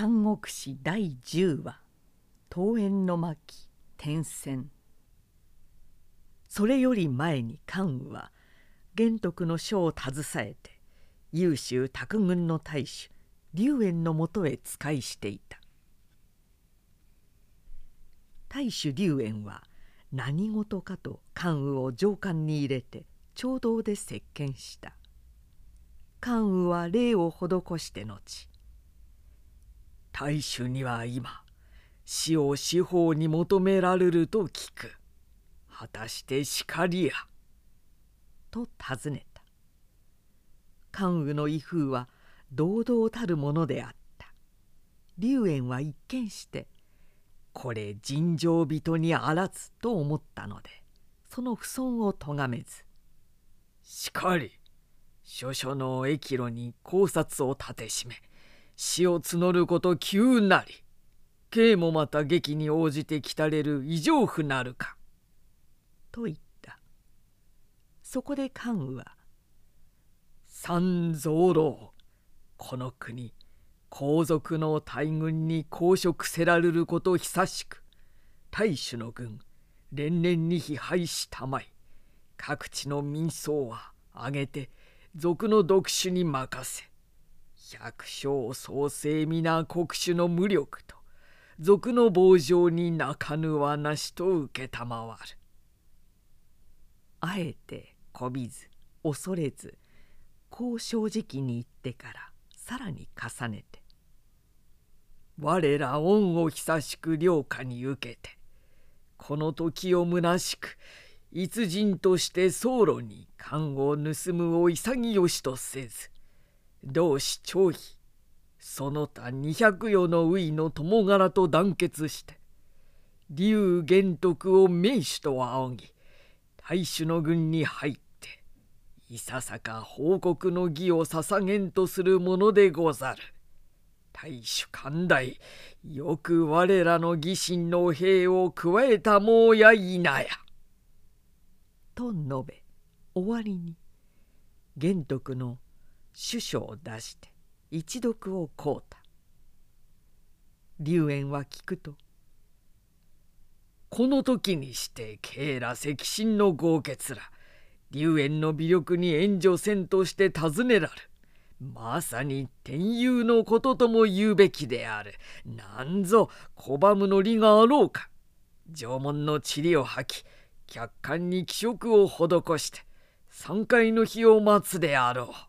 三国志第10話「桃園の巻転戦」それより前に関羽は玄徳の書を携えて優秀卓軍の大主龍炎のもとへ使いしていた。大主龍炎は何事かと関羽を上官に入れて共同で接見した。関羽は礼を施して後大衆には今死を司法に求められると聞く。果たして叱りや」と尋ねた。関羽の威風は堂々たるものであった。龍炎は一見してこれ尋常人にあらずと思ったのでその不損をとがめず「しかり諸々の駅路に考察を立てしめ死を募ること急なり。刑もまた劇に応じて来たれる異常婦なるか」と言った。そこで関羽は「三蔵老この国皇族の大軍に公職せられること久しく大主の軍連々に批判したまい。各地の民僧は挙げて賊の読書に任せ。百姓創生皆国主の無力と賊の傍情に泣かぬはなしと承る。あえてこびず恐れずこう正直に言ってからさらに重ねて「我ら恩を久しく良家に受けてこの時を虚しく逸人として僧侶に官を盗むを潔しとせず同志長飛その他二百余のウイの友柄と団結して竜玄徳を名手と仰ぎ大主の軍に入っていささか報告の儀を捧げんとするものでござる。大主寛大よく我らの義心の兵を加えたもうやいなや。と述べ終わりに玄徳の主書を出して一読をこうた龍炎は聞くと「この時にして慶羅赤心の豪傑ら龍炎の微力に援助せんとして尋ねらる。まさに天佑のこととも言うべきである。なんぞ拒むの理があろうか。縄文の塵を吐き客観に気色を施して三回の日を待つであろう。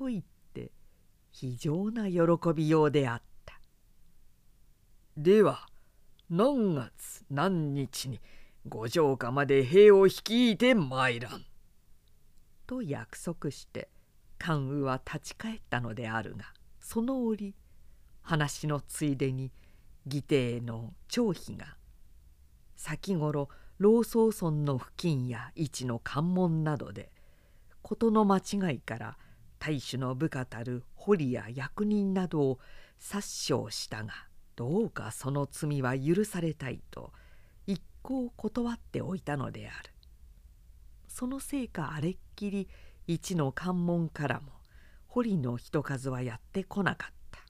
と言って非常な喜びようであったでは何月何日に五条下まで兵を率いて参らん。と約束して関羽は立ち返ったのであるがその折話のついでに義弟の張飛が先頃老宗村の付近や位置の関門などで事の間違いから大主の部下たる堀や役人などを殺傷したがどうかその罪は許されたいと一向断っておいたのである。そのせいかあれっきり一の関門からも堀の人数はやってこなかった。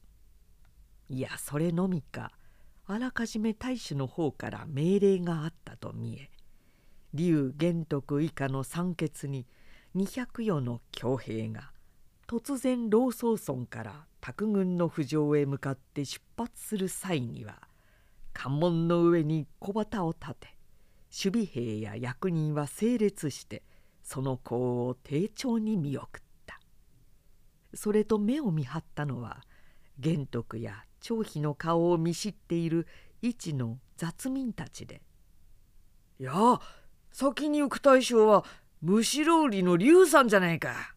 いやそれのみかあらかじめ大主の方から命令があったと見え竜玄徳以下の三欠に200余の強兵が突然老宗村から卓軍の浮上へ向かって出発する際には関門の上に小旗を立て守備兵や役人は整列してその功を丁重に見送ったそれと目を見張ったのは玄徳や張飛の顔を見知っている一の雑民たちで「いや先に行く大将はむしろ売りの龍さんじゃないか。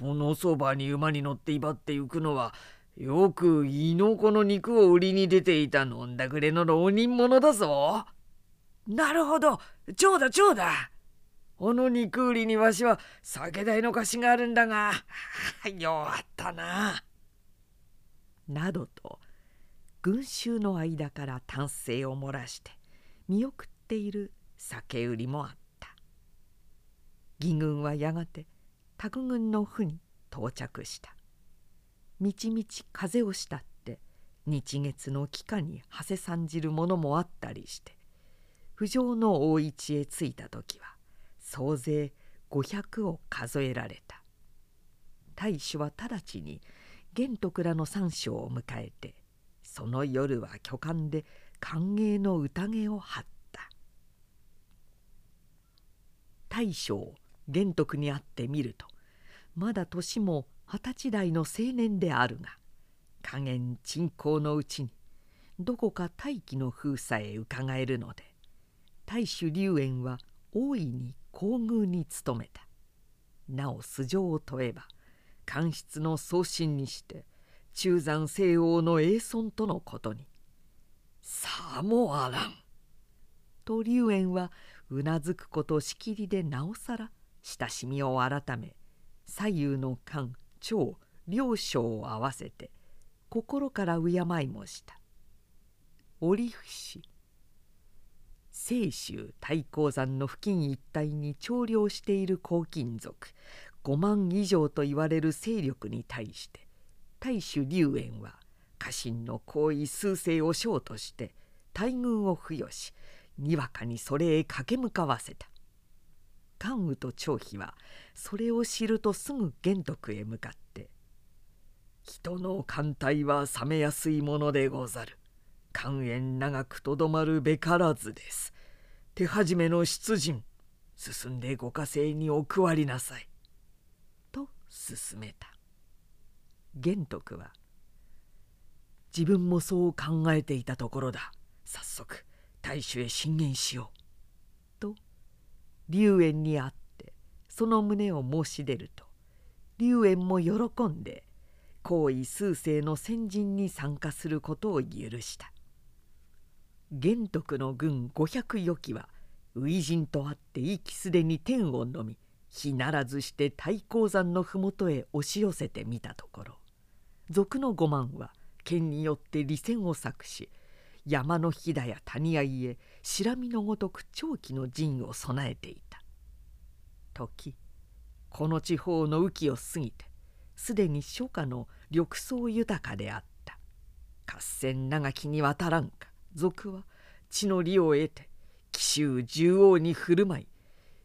そのそばに馬に乗って威張って行くのはよく猪の子の肉を売りに出ていた飲んだくれの浪人者だぞ。なるほど蝶だ蝶だ。この肉売りにわしは酒代の貸しがあるんだが 弱ったな。などと群衆の間から丹精を漏らして見送っている酒売りもあった。義軍はやがて卓軍の府に到着した。みちみち風をしたって日月の帰化に馳せ参じるものもあったりして不条の大市へ着いた時は総勢500を数えられた。大使は直ちに玄徳らの三将を迎えてその夜は巨漢で歓迎の宴を張った。大将玄徳に会ってみるとまだ年も二十歳代の青年であるが加減鎮行のうちにどこか大気の風さえうかがえるので大主龍炎は大いに厚遇に努めた。なお素性を問えば官室の送信にして中山西欧の栄尊とのことに「さもあらん」と龍炎はうなずくことしきりでなおさら親しみを改め左右の官長両将を合わせて心から敬いもした。折伏清州太閤山の付近一帯に長領している黄金族5万以上といわれる勢力に対して大主龍炎は家臣の行為数世を将として大軍を付与しにわかにそれへ駆け向かわせた。関羽と張飛はそれを知るとすぐ玄徳へ向かって「人の艦隊は冷めやすいものでござる。関縁長くとどまるべからずです。手始めの出陣進んでご家政にお配りなさい」と勧めた玄徳は「自分もそう考えていたところだ早速大主へ進言しよう」龍炎に会ってその旨を申し出ると龍炎も喜んで皇位数世の先陣に参加することを許した。玄徳の軍500余機は初陣とあって息すでに天を飲み日ならずして太閤山の麓へ押し寄せてみたところ賊の5万は剣によって利戦を作し山の飛騨や谷合へ白身のごとく長期の陣を備えていた。時この地方の雨季を過ぎてすでに初夏の緑草豊かであった。合戦長きにわたらんか賊は地の利を得て紀州縦横に振る舞い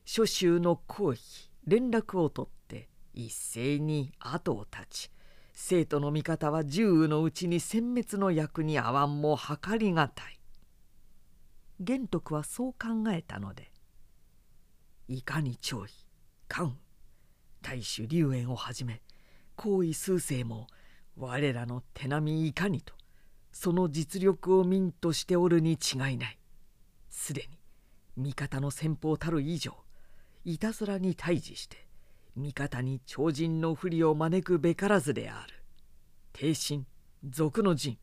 諸州の公費連絡を取って一斉に後を絶ち生徒の味方は十雨のうちに殲滅の役に合わんも計りがたい。玄徳はそう考えたのでいかに張飛関大主龍炎をはじめ皇位数世も我らの手並みいかにとその実力を民としておるに違いない。すでに味方の先方たる以上いたずらに対峙して味方に超人の不利を招くべからずである。帝神賊の陣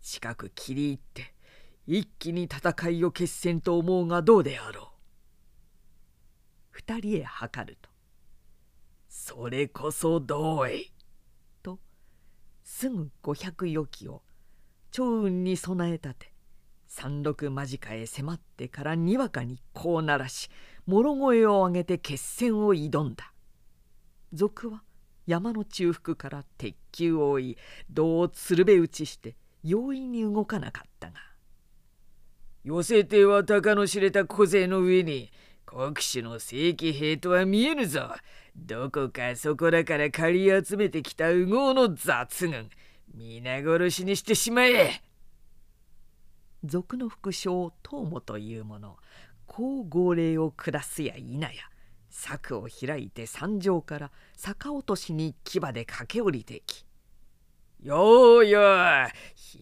近く切り入って一気に戦いを決戦と思うがどうであろう。二人へ測ると「それこそどうえ」とすぐ五百余機を長雲に備え立て三六間近へ迫ってからにわかにこう鳴らしもろ声を上げて決戦を挑んだ。賊は山の中腹から鉄球を追い胴を鶴瓶打ちして容易に動かなかったが寄せては鷹の知れた小勢の上に国主の正規兵とは見えぬぞ。どこかそこらから借り集めてきた右往の雑軍皆殺しにしてしまえ。賊の副将東もという者こう号令を下すや否や柵を開いて山上から逆落としに牙で駆け下りてき「ようよ冷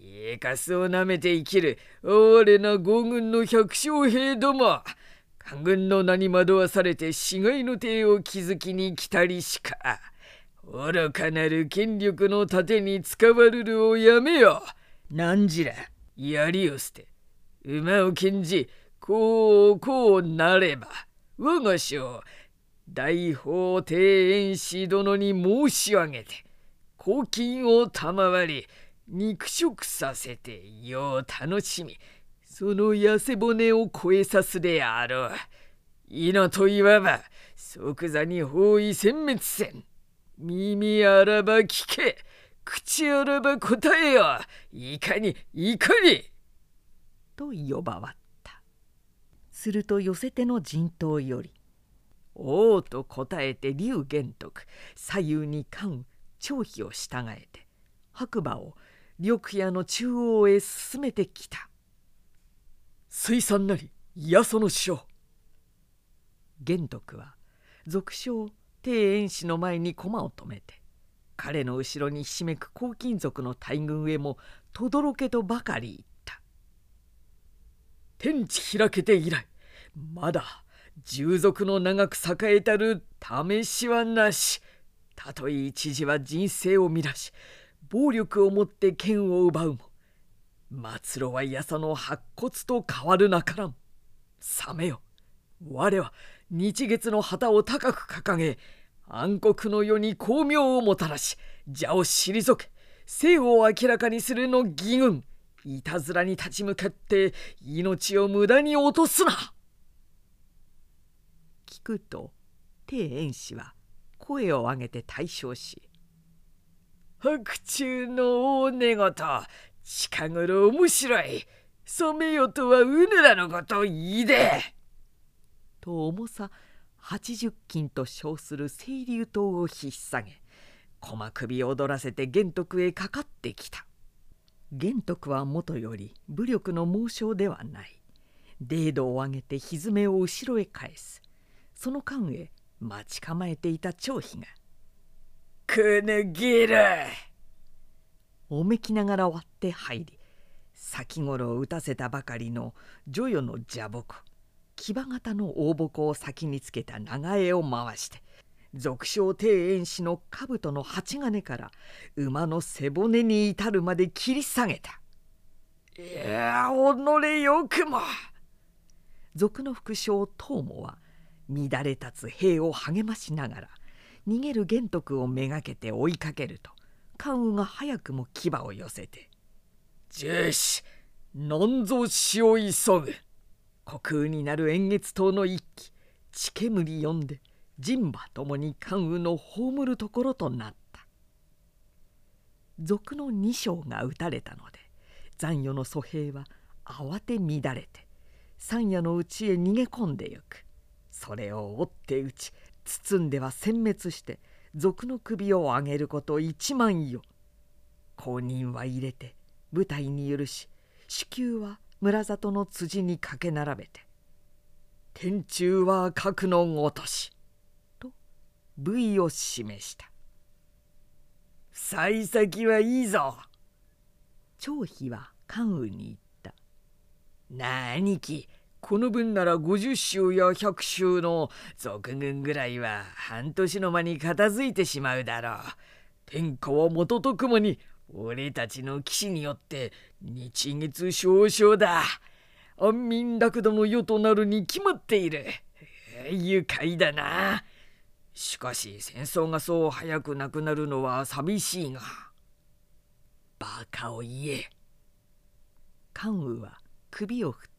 えかすをなめて生きる哀れな豪軍の百姓兵ども官軍の名に惑わされて死骸の帝を築きに来たりしか愚かなる権力の盾に使わるるをやめよ何じら槍を捨て馬を禁じこうこうなれば我が将大法庭園士殿に申し上げて公金を賜り肉食させてよう楽しみその痩せ骨を超えさすであろう。いなといわば即座に包囲殲滅せん。耳あらば聞け口あらば答えよいかにいかに!」と呼ばわったすると寄せ手の陣頭より「おう」と答えて龍玄徳左右に関張飛を従えて白馬を緑屋の中央へ進めてきた。水産なりいやその師匠玄徳は俗称庭園氏の前に駒を止めて彼の後ろにひしめく黄金族の大軍へも轟けとばかり言った。天地開けて以来まだ従属の長く栄えたる試しはなし。たとえ一時は人生を乱し暴力をもって剣を奪うも末路はやさの白骨と変わるなからん。さめよ。我は日月の旗を高く掲げ暗黒の世に光明をもたらし邪を退け生を明らかにするの義軍。いたずらに立ち向かって命を無駄に落とすな。聞くと庭園氏は声を上げて大笑し白昼の大寝言近頃面白い染めよとはうぬらのこといいでと重さ80斤と称する清流刀を引っ提げ駒首を踊らせて玄徳へかかってきた。玄徳はもとより武力の猛将ではない。零度を上げて蹄を後ろへ返す。その間へ待ち構えていた張飛が「くぬぎる!」おめきながら割って入り先頃打たせたばかりの女与の蛇木騎馬型の大鉾を先につけた長江を回して俗称庭園師の兜の鉢金から馬の背骨に至るまで切り下げた。いや己よくも賊の副将東母は乱れ立つ兵を励ましながら逃げる玄徳をめがけて追いかけると関羽が早くも牙を寄せて「重視なんぞ死を急ぐ」虚空になる円月島の一騎血煙呼んで人馬ともに関羽の葬るところとなった賊の二将が撃たれたので残余の蘇兵は慌て乱れて山野のうちへ逃げ込んでゆく。それを追って撃ち包んでは殲滅して賊の首を上げること一万余公認は入れて舞台に許し子宮は村里の辻にかけ並べて「天中は核のごとし」と部位を示した「幸先はいいぞ」張飛は関羽に言った「な兄貴この分なら50州や100州の賊軍ぐらいは半年の間に片付いてしまうだろう。天下は元ともに俺たちの騎士によって日月少々だ。安民楽土の世となるに決まっている。愉快だな。しかし戦争がそう早くなくなるのは寂しいが。バカを言え。関羽は首を振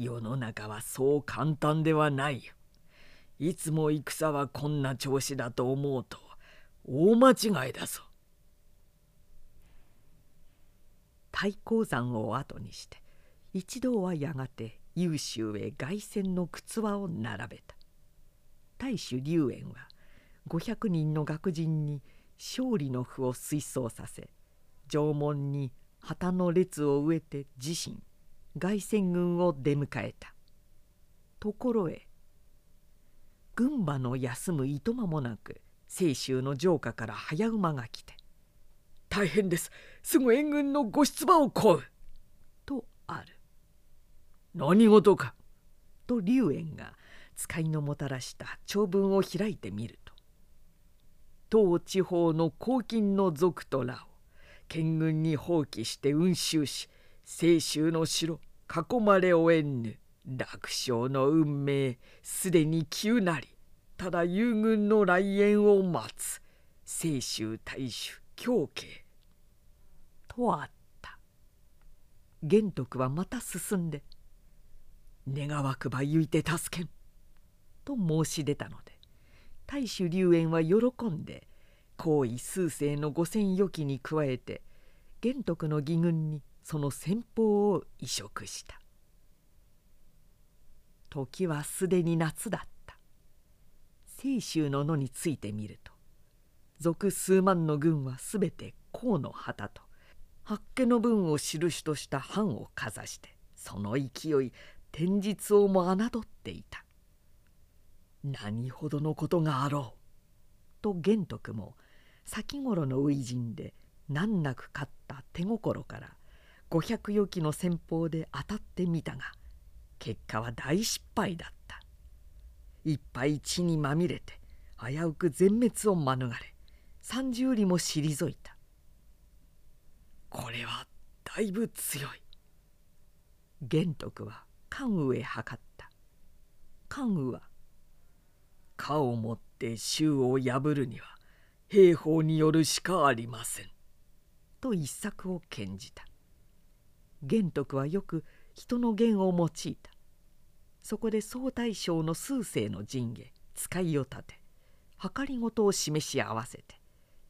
世の中はそう簡単ではない。いつも戦はこんな調子だと思うと大間違いだぞ。太閤山を後にして一同はやがて優秀へ凱旋の靴輪を並べた大主龍園は500人の学人に勝利の符を推奨させ縄文に旗の列を植えて自身凱旋軍を出迎えた。ところへ群馬の休むいとまもなく清州の城下から早馬が来て「大変です。すぐ援軍のご出馬を請う」とある。何事か。と龍園が使いのもたらした長文を開いてみると当地方の黄金の族とらを県軍に放棄して運州し清州の城囲まれおえんぬ。楽勝の運命すでに急なり。ただ友軍の来園を待つ。清州大主狂慶とあった。玄徳はまた進んで「願わくばゆいて助けん」と申し出たので。大主龍園は喜んで。皇位数世の五千余機に加えて。玄徳の義軍にその先方を移植した。時はすでに夏だった。清州の野についてみると賊数万の軍はすべて河の旗と八家の分を印とした藩をかざしてその勢い天日をも侮っていた。何ほどのことがあろうと玄徳も先頃の初陣で難なく勝った手心から五百余機の戦法で当たってみたが結果は大失敗だった。いっぱい血にまみれて危うく全滅を免れ三十里も退いた。これはだいぶ強い。玄徳は関羽へ測った。関羽は「かをもって衆を破るには兵法によるしかありません」と一策を献じた。玄徳はよく人の言を用いた。そこで総大将の数世の陣へ使いを立て計りごとを示し合わせて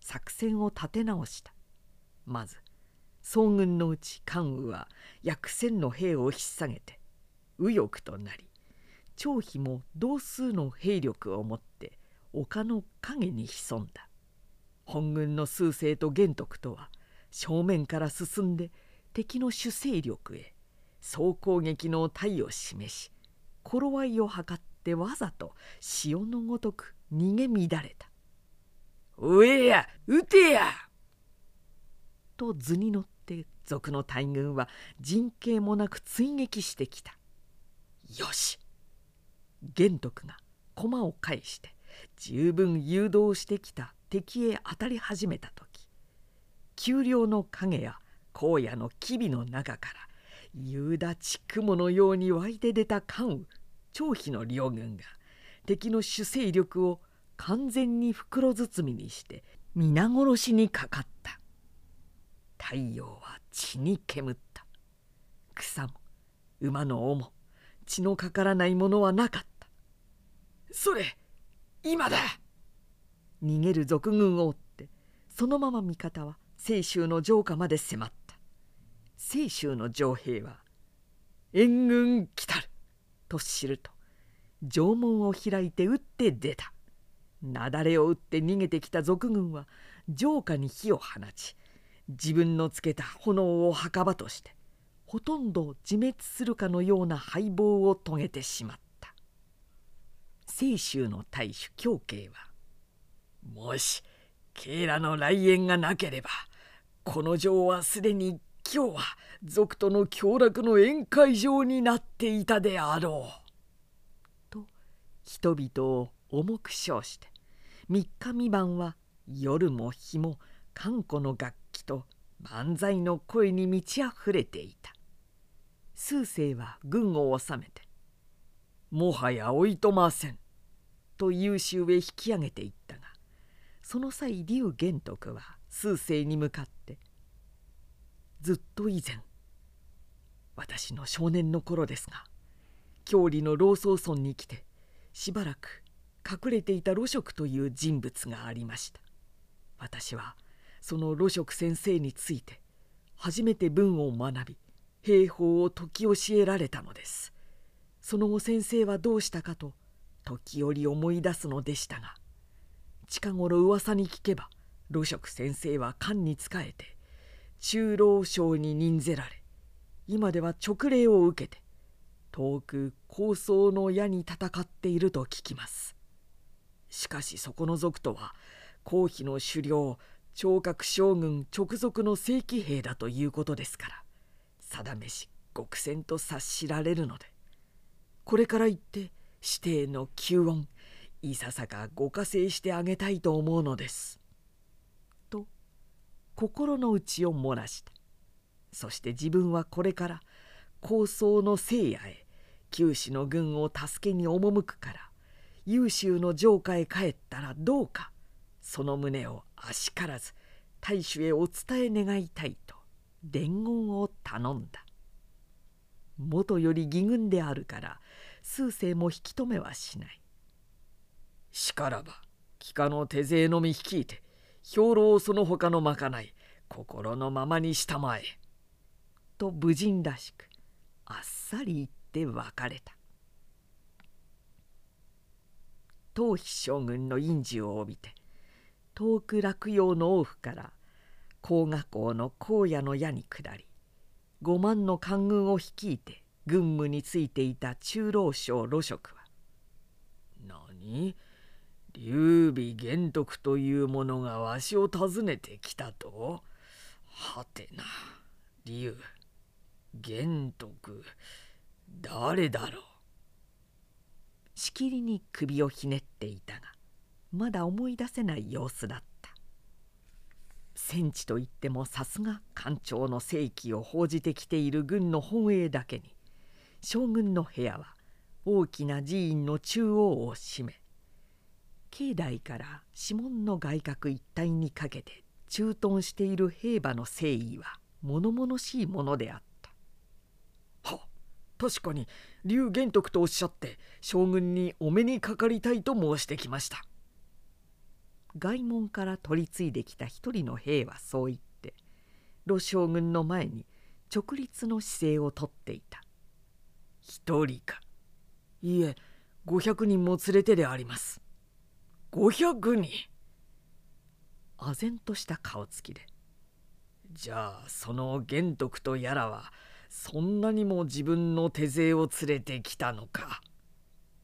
作戦を立て直した。まず総軍のうち関羽は約千の兵を引っ提げて右翼となり張飛も同数の兵力を持って丘の陰に潜んだ。本軍の数勢と玄徳とは正面から進んで敵の主勢力へ総攻撃の体を示し頃合いを図ってわざと潮のごとく逃げ乱れた「上や撃てや!」と図に乗って賊の大軍は陣形もなく追撃してきたよし玄徳が駒を返して十分誘導してきた敵へ当たり始めた時丘陵の影や荒野の機微の中から夕立雲のように湧いて出た関羽張飛の両軍が敵の主勢力を完全に袋包みにして皆殺しにかかった。太陽は血に煙った。草も馬の尾も血のかからないものはなかった。それ今だ!逃げる賊軍を追ってそのまま味方は清州の城下まで迫った。清州の城兵は「援軍来たる!」と知ると城門を開いて撃って出た雪崩を打って逃げてきた賊軍は城下に火を放ち自分のつけた炎を墓場としてほとんど自滅するかのような敗北を遂げてしまった清州の大主京慶は「もし慶良の来園がなければこの城はすでに今日は賊との凶楽の宴会場になっていたであろう」と人々を重く称して三日三晩は夜も日も閑古の楽器と万歳の声に満ち溢れていた。数世は軍を治めて「もはやおいとません」と優秀へ引き上げていったがその際劉玄徳は数世に向かって「ずっと以前私の少年の頃ですが郷里の老荘村に来てしばらく隠れていた露食という人物がありました。私はその露食先生について初めて文を学び兵法を解き教えられたのです。その後先生はどうしたかと時折思い出すのでしたが近頃噂に聞けば露食先生は官に仕えて中老省に任ぜられ今では勅令を受けて遠く高層の矢に戦っていると聞きますしかしそこの族とは皇妃の狩猟聴覚将軍直属の正規兵だということですから定めし極戦と察しられるのでこれから言って指定の救恩いささかご加勢してあげたいと思うのです。心の内を漏らした。そして自分はこれから高層の聖夜へ九死の軍を助けに赴くから優秀の城下へ帰ったらどうかその旨をあしからず大主へお伝え願いたいと伝言を頼んだ。元より義軍であるから数世も引き止めはしない。しからば帰化の手勢のみ率いて兵糧その他のまかない心のままにしたまえ」と武人らしくあっさり言って別れた。当飛将軍の印字を帯びて遠く落葉の王府から黄河港の荒野の矢に下り5万の官軍を率いて軍務についていた中老省露職は「何？劉備玄徳という者がわしを訪ねてきたと。はてな。劉。玄徳。誰だろう。しきりに首をひねっていたがまだ思い出せない様子だった。戦地といってもさすが官庁の正規を報じてきている軍の本営だけに将軍の部屋は大きな寺院の中央を占め境内から指紋の外角一帯にかけて駐屯している兵馬の誠意は物々しいものであった。は確かに劉玄徳とおっしゃって将軍にお目にかかりたいと申してきました。外門から取り継いできた一人の兵はそう言って露将軍の前に直立の姿勢をとっていた。一人か。いいえ500人も連れてであります。500人。唖然とした顔つきで。じゃあその玄徳とやらはそんなにも自分の手勢を連れてきたのか。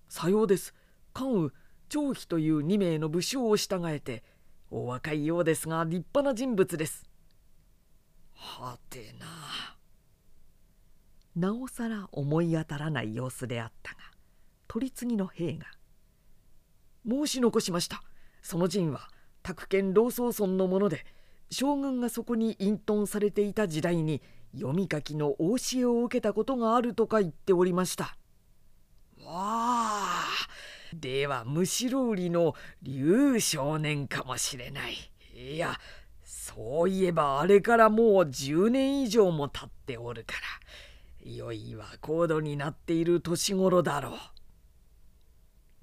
さようです。関羽張飛という2名の武将を従えてお若いようですが立派な人物です。はてな。なおさら思い当たらない様子であったが取り次ぎの兵が「申し残しました。その陣は宅建老宗村のもので将軍がそこに隠遁されていた時代に読み書きの教えを受けたことがあるとか言っておりました。わあではむしろ売りの劉少年かもしれない。いやそういえばあれからもう10年以上も経っておるから良いは高度になっている年頃だろう。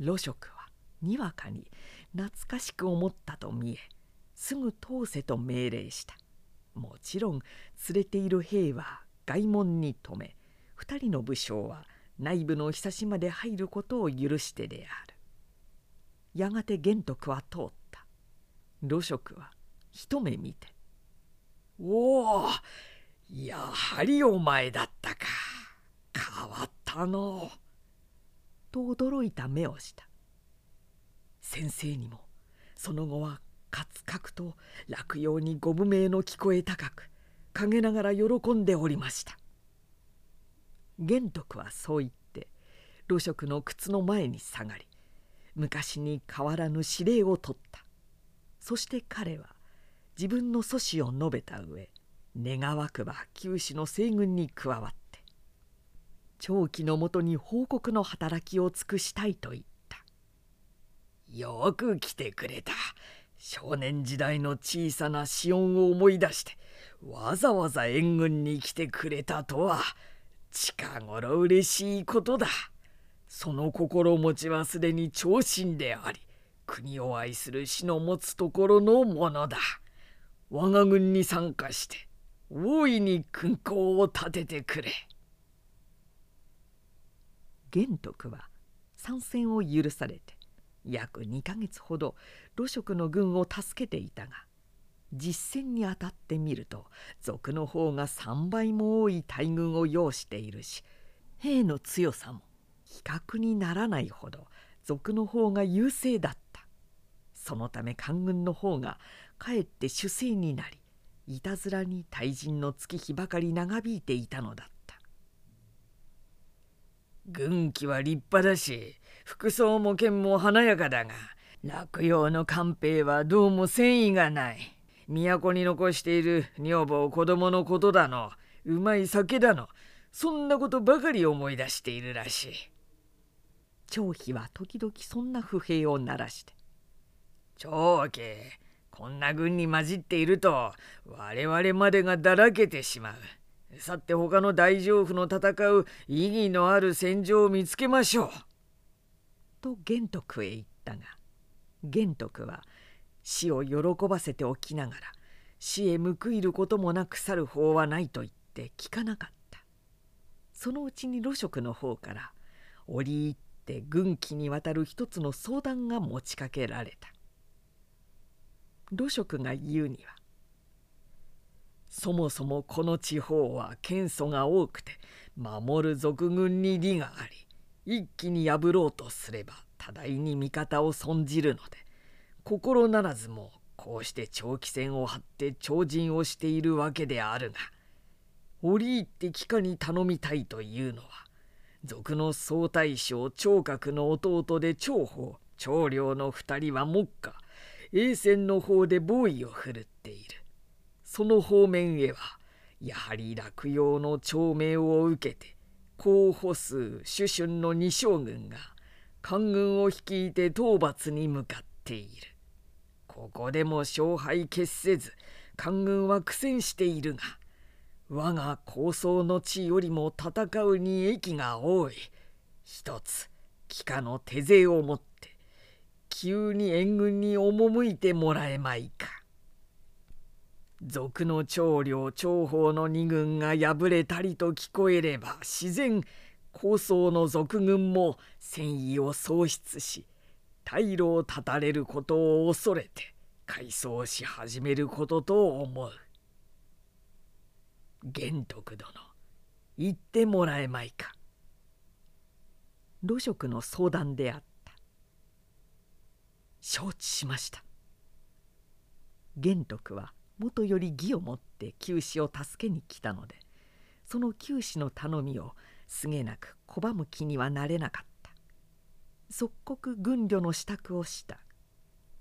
露職はにわかに懐かしく思ったと見えすぐ通せと命令した。もちろん連れている兵は外門に止め2人の武将は内部のひさしまで入ることを許してである。やがて玄徳は通った。露職は一目見て「おおやはりお前だったか。変わったの」と驚いた目をした。先生にもその後はカツカクと落葉にご無名の聞こえ高く陰ながら喜んでおりました。玄徳はそう言って露食の靴の前に下がり昔に変わらぬ指令を取った。そして彼は自分の阻止を述べた上願わくば九死の西軍に加わって長期のもとに報告の働きを尽くしたいと言った。よく来てくれた。少年時代の小さな死音を思い出してわざわざ援軍に来てくれたとは近頃嬉しいことだ。その心持ちはすでに長身であり国を愛する死の持つところのものだ。我が軍に参加して大いに勲功を立ててくれ。玄徳は参戦を許されて約2ヶ月ほど露職の軍を助けていたが実戦にあたってみると賊の方が3倍も多い大軍を要しているし兵の強さも比較にならないほど賊の方が優勢だった。そのため官軍の方がかえって主勢になりいたずらに大人の月日ばかり長引いていたのだっ軍旗は立派だし服装も剣も華やかだが落葉の官兵はどうも繊維がない都に残している女房子供のことだのうまい酒だのそんなことばかり思い出しているらしい張飛は時々そんな不平を鳴らして「長家こんな軍に混じっていると我々までがだらけてしまう。さて他の大丈夫の戦う意義のある戦場を見つけましょう。と玄徳へ言ったが玄徳は死を喜ばせておきながら死へ報いることもなく去る法はないと言って聞かなかったそのうちに露食の方から折り入って軍機にわたる一つの相談が持ちかけられた露食が言うにはそもそもこの地方は剣祖が多くて守る賊軍に利があり一気に破ろうとすれば多大に味方を損じるので心ならずもこうして長期戦を張って超人をしているわけであるが折り入って帰化に頼みたいというのは賊の総大将聴覚の弟で長宝長領の二人は目下栄戦の方で防衛を振るっている。その方面へはやはり落葉の長命を受けて候補数主春の二将軍が官軍を率いて討伐に向かっているここでも勝敗決せず官軍は苦戦しているが我が構想の地よりも戦うに益が多い一つ帰化の手勢をもって急に援軍に赴いてもらえまいか。賊の長領長宝の二軍が敗れたりと聞こえれば自然高層の賊軍も戦意を喪失し退路を断たれることを恐れて改装し始めることと思う。玄徳殿言ってもらえまいか。露食の相談であった。承知しました。玄徳はもとより義をもって九死を助けに来たのでその九死の頼みをすげなく拒む気にはなれなかった。即刻軍旅の支度をした。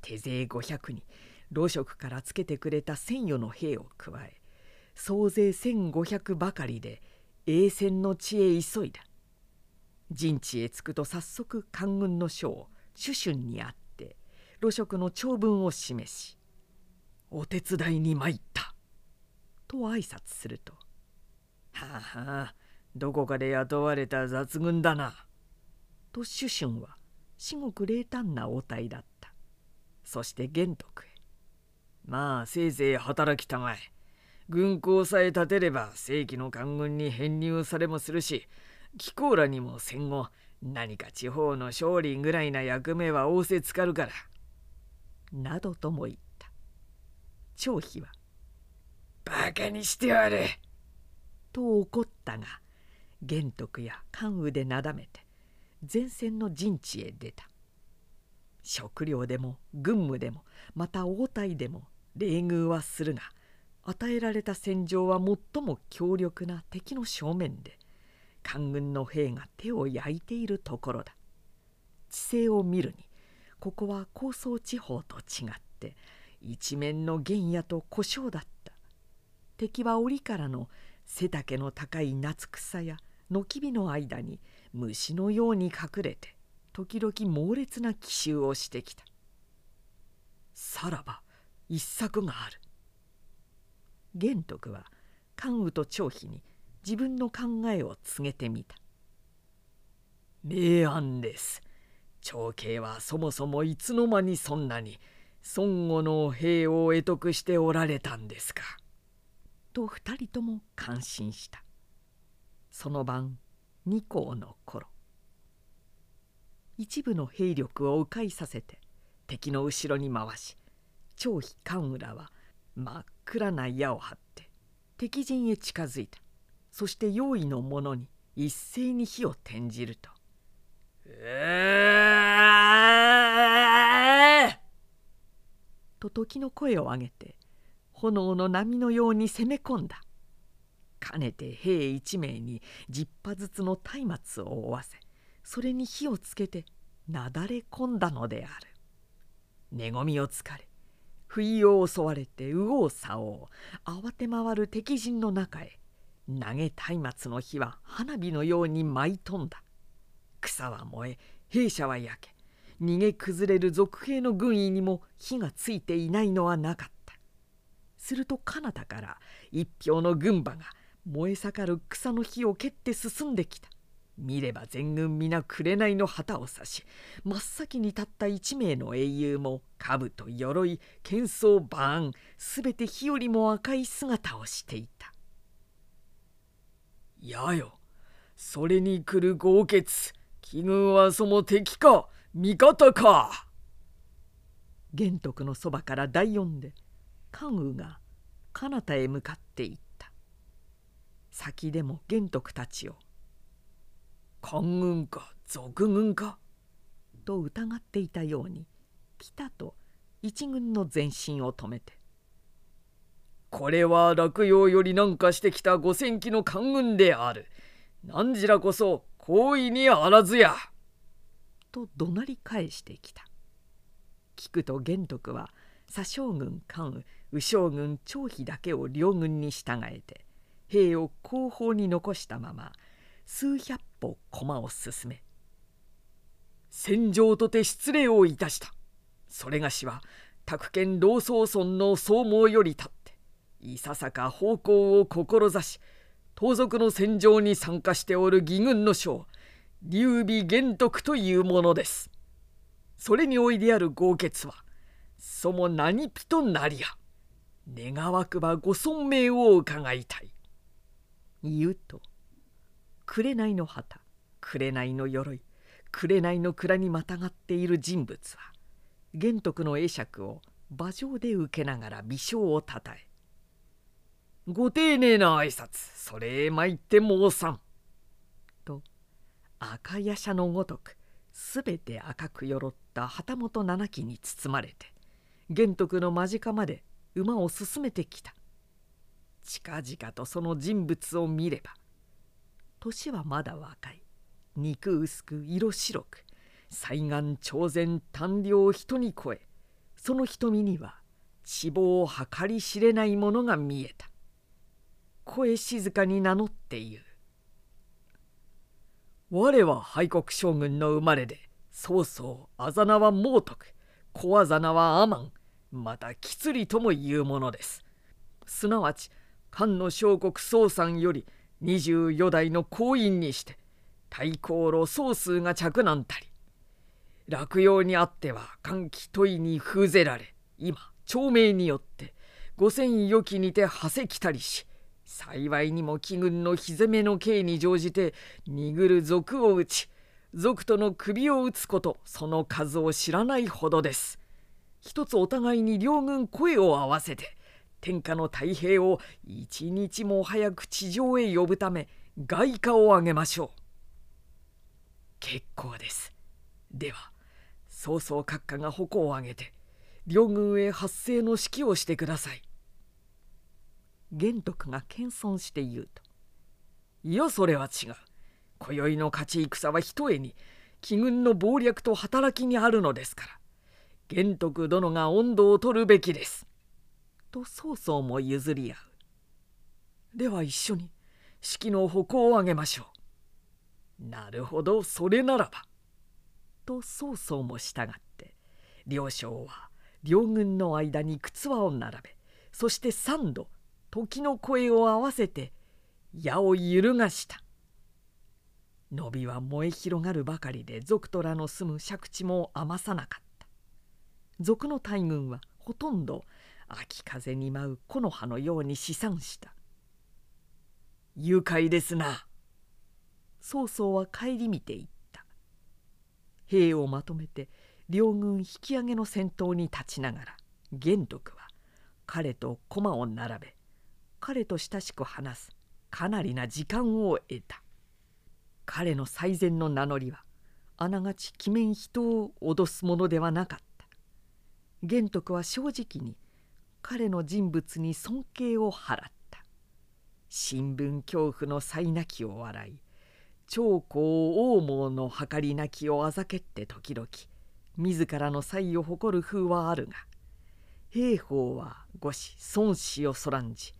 手勢500に老職からつけてくれた千余の兵を加え総勢1,500ばかりで栄戦の地へ急いだ。陣地へ着くと早速官軍の将主春に会って露職の長文を示しお手伝いに参った」と挨拶すると「はあはあどこかで雇われた雑軍だな」と主春は至極冷淡な応対だった。そして玄徳へ「まあせいぜい働きたまえ。軍港さえ立てれば正規の官軍に編入されもするし貴公らにも戦後何か地方の勝利ぐらいな役目は仰せつかるから」などとも言った。張飛は「バカにしてやる!」と怒ったが玄徳や関羽でなだめて前線の陣地へ出た食料でも軍務でもまた応対でも冷遇はするが与えられた戦場は最も強力な敵の正面で官軍の兵が手を焼いているところだ地勢を見るにここは高層地方と違って一面の原野と故障だった。敵は檻からの背丈の高い夏草や軒火の間に虫のように隠れて時々猛烈な奇襲をしてきた。さらば一策がある。玄徳は関羽と張飛に自分の考えを告げてみた。明暗です。長兄はそもそもいつの間にそんなに孫悟の兵を得得しておられたんですか」と二人とも感心した。その晩二校の頃。一部の兵力を迂回させて敵の後ろに回し張飛関浦は真っ暗な矢を張って敵陣へ近づいた。そして用意の者に一斉に火を転じると「うーと時の声を上げて炎の波のように攻め込んだ。かねて兵一名に十羽ずつの松明を負わせそれに火をつけてなだれ込んだのである。寝込みをつかれ不意を襲われて右往左往慌て回る敵陣の中へ投げ松明の火は花火のように舞い飛んだ。草は燃え兵舎は焼け逃げ崩れる賊兵の軍医にも火がついていないのはなかった。すると彼方から一票の軍馬が燃え盛る草の火を蹴って進んできた。見れば全軍皆紅の旗を指し真っ先に立った一名の英雄も兜鎧剣装バーンすべて火よりも赤い姿をしていた。やよそれに来る豪傑気軍はその敵か。味方か玄徳のそばから第四で関羽が彼方へ向かっていった先でも玄徳たちを「官軍か賊軍か?」と疑っていたようにピタと一軍の前進を止めて「これは落葉より南下してきた五千騎の官軍である。何時らこそ好意にあらずや」と怒鳴り返してきた。聞くと玄徳は左将軍関羽右将軍張飛だけを両軍に従えて兵を後方に残したまま数百歩駒を進め「戦場とて失礼をいたした」それがしは宅建老宗村の総毛より立っていささか方向を志し盗賊の戦場に参加しておる義軍の将劉備玄徳というものです。それにおいである豪傑はそも何ぴとなりや願わくばご尊命を伺いたい。言うと紅の旗紅の鎧紅の蔵にまたがっている人物は玄徳の会釈を馬上で受けながら微笑をたたえ「ご丁寧な挨拶それへ参って申さん」赤やしゃのごとくすべて赤くよろった旗本七木に包まれて玄徳の間近まで馬を進めてきた。近々とその人物を見れば年はまだ若い。肉薄く色白く才願超然短量人に超えその瞳には脂肪を計り知れないものが見えた。声静かに名乗って言う。我は廃国将軍の生まれで曹操あざ名は猛徳小あざ名はアマンまた吉利ともいうものです。すなわち漢の小国曹さんより24代の行員にして太閤路総数が着難たり落葉にあっては歓喜問いに封ぜられ今長命によって五千余期にて馳せきたりし幸いにも貴軍のひぜめの刑に乗じて握る賊を討ち賊との首を討つことその数を知らないほどです。一つお互いに両軍声を合わせて天下の太平を一日も早く地上へ呼ぶため外貨をあげましょう。結構です。では曹操閣下が矛を挙げて両軍へ発生の指揮をしてください。玄徳が謙遜して言うと「いやそれは違う。今宵の勝ち戦はひとえに貴軍の謀略と働きにあるのですから玄徳殿が温度を取るべきです」と曹操も譲り合う。では一緒に式の矛をあげましょう。なるほどそれならば。と曹操も従って両将は両軍の間に靴輪を並べそして三度時の声を合わせて矢を揺るがした。伸びは燃え広がるばかりで賊徒らの住む借地も余さなかった。賊の大軍はほとんど秋風に舞う木の葉のように試算した。愉快ですな。曹操は顧みていった。兵をまとめて両軍引き上げの先頭に立ちながら玄徳は彼と駒を並べ彼と親しく話す。かなりな時間を得た。彼の最善の名乗りはあながち鬼面人を脅すものではなかった。玄徳は正直に彼の人物に尊敬を払った。新聞恐怖の才なきを笑い長江王毛の計りなきをあざけって時々自らの才を誇る風はあるが兵法は五子孫子をそらんじ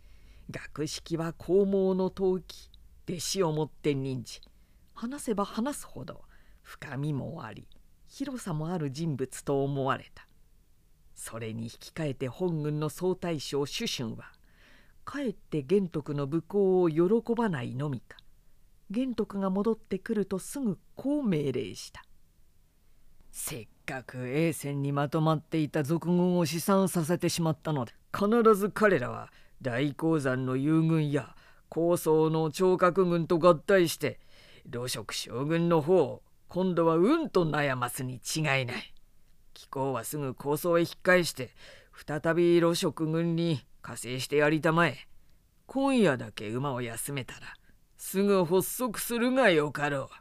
学識は孔孟の陶器弟子をもって任じ話せば話すほど深みもあり広さもある人物と思われた。それに引き換えて本軍の総大将主春はかえって玄徳の武功を喜ばないのみか玄徳が戻ってくるとすぐこう命令した「せっかく栄戦にまとまっていた賊軍を試算させてしまったので必ず彼らは大鉱山の友軍や高層の聴覚軍と合体して露食将軍の方を今度はうんと悩ますに違いない。貴公はすぐ構想へ引っ返して再び露食軍に加勢してやりたまえ。今夜だけ馬を休めたらすぐ発足するがよかろう。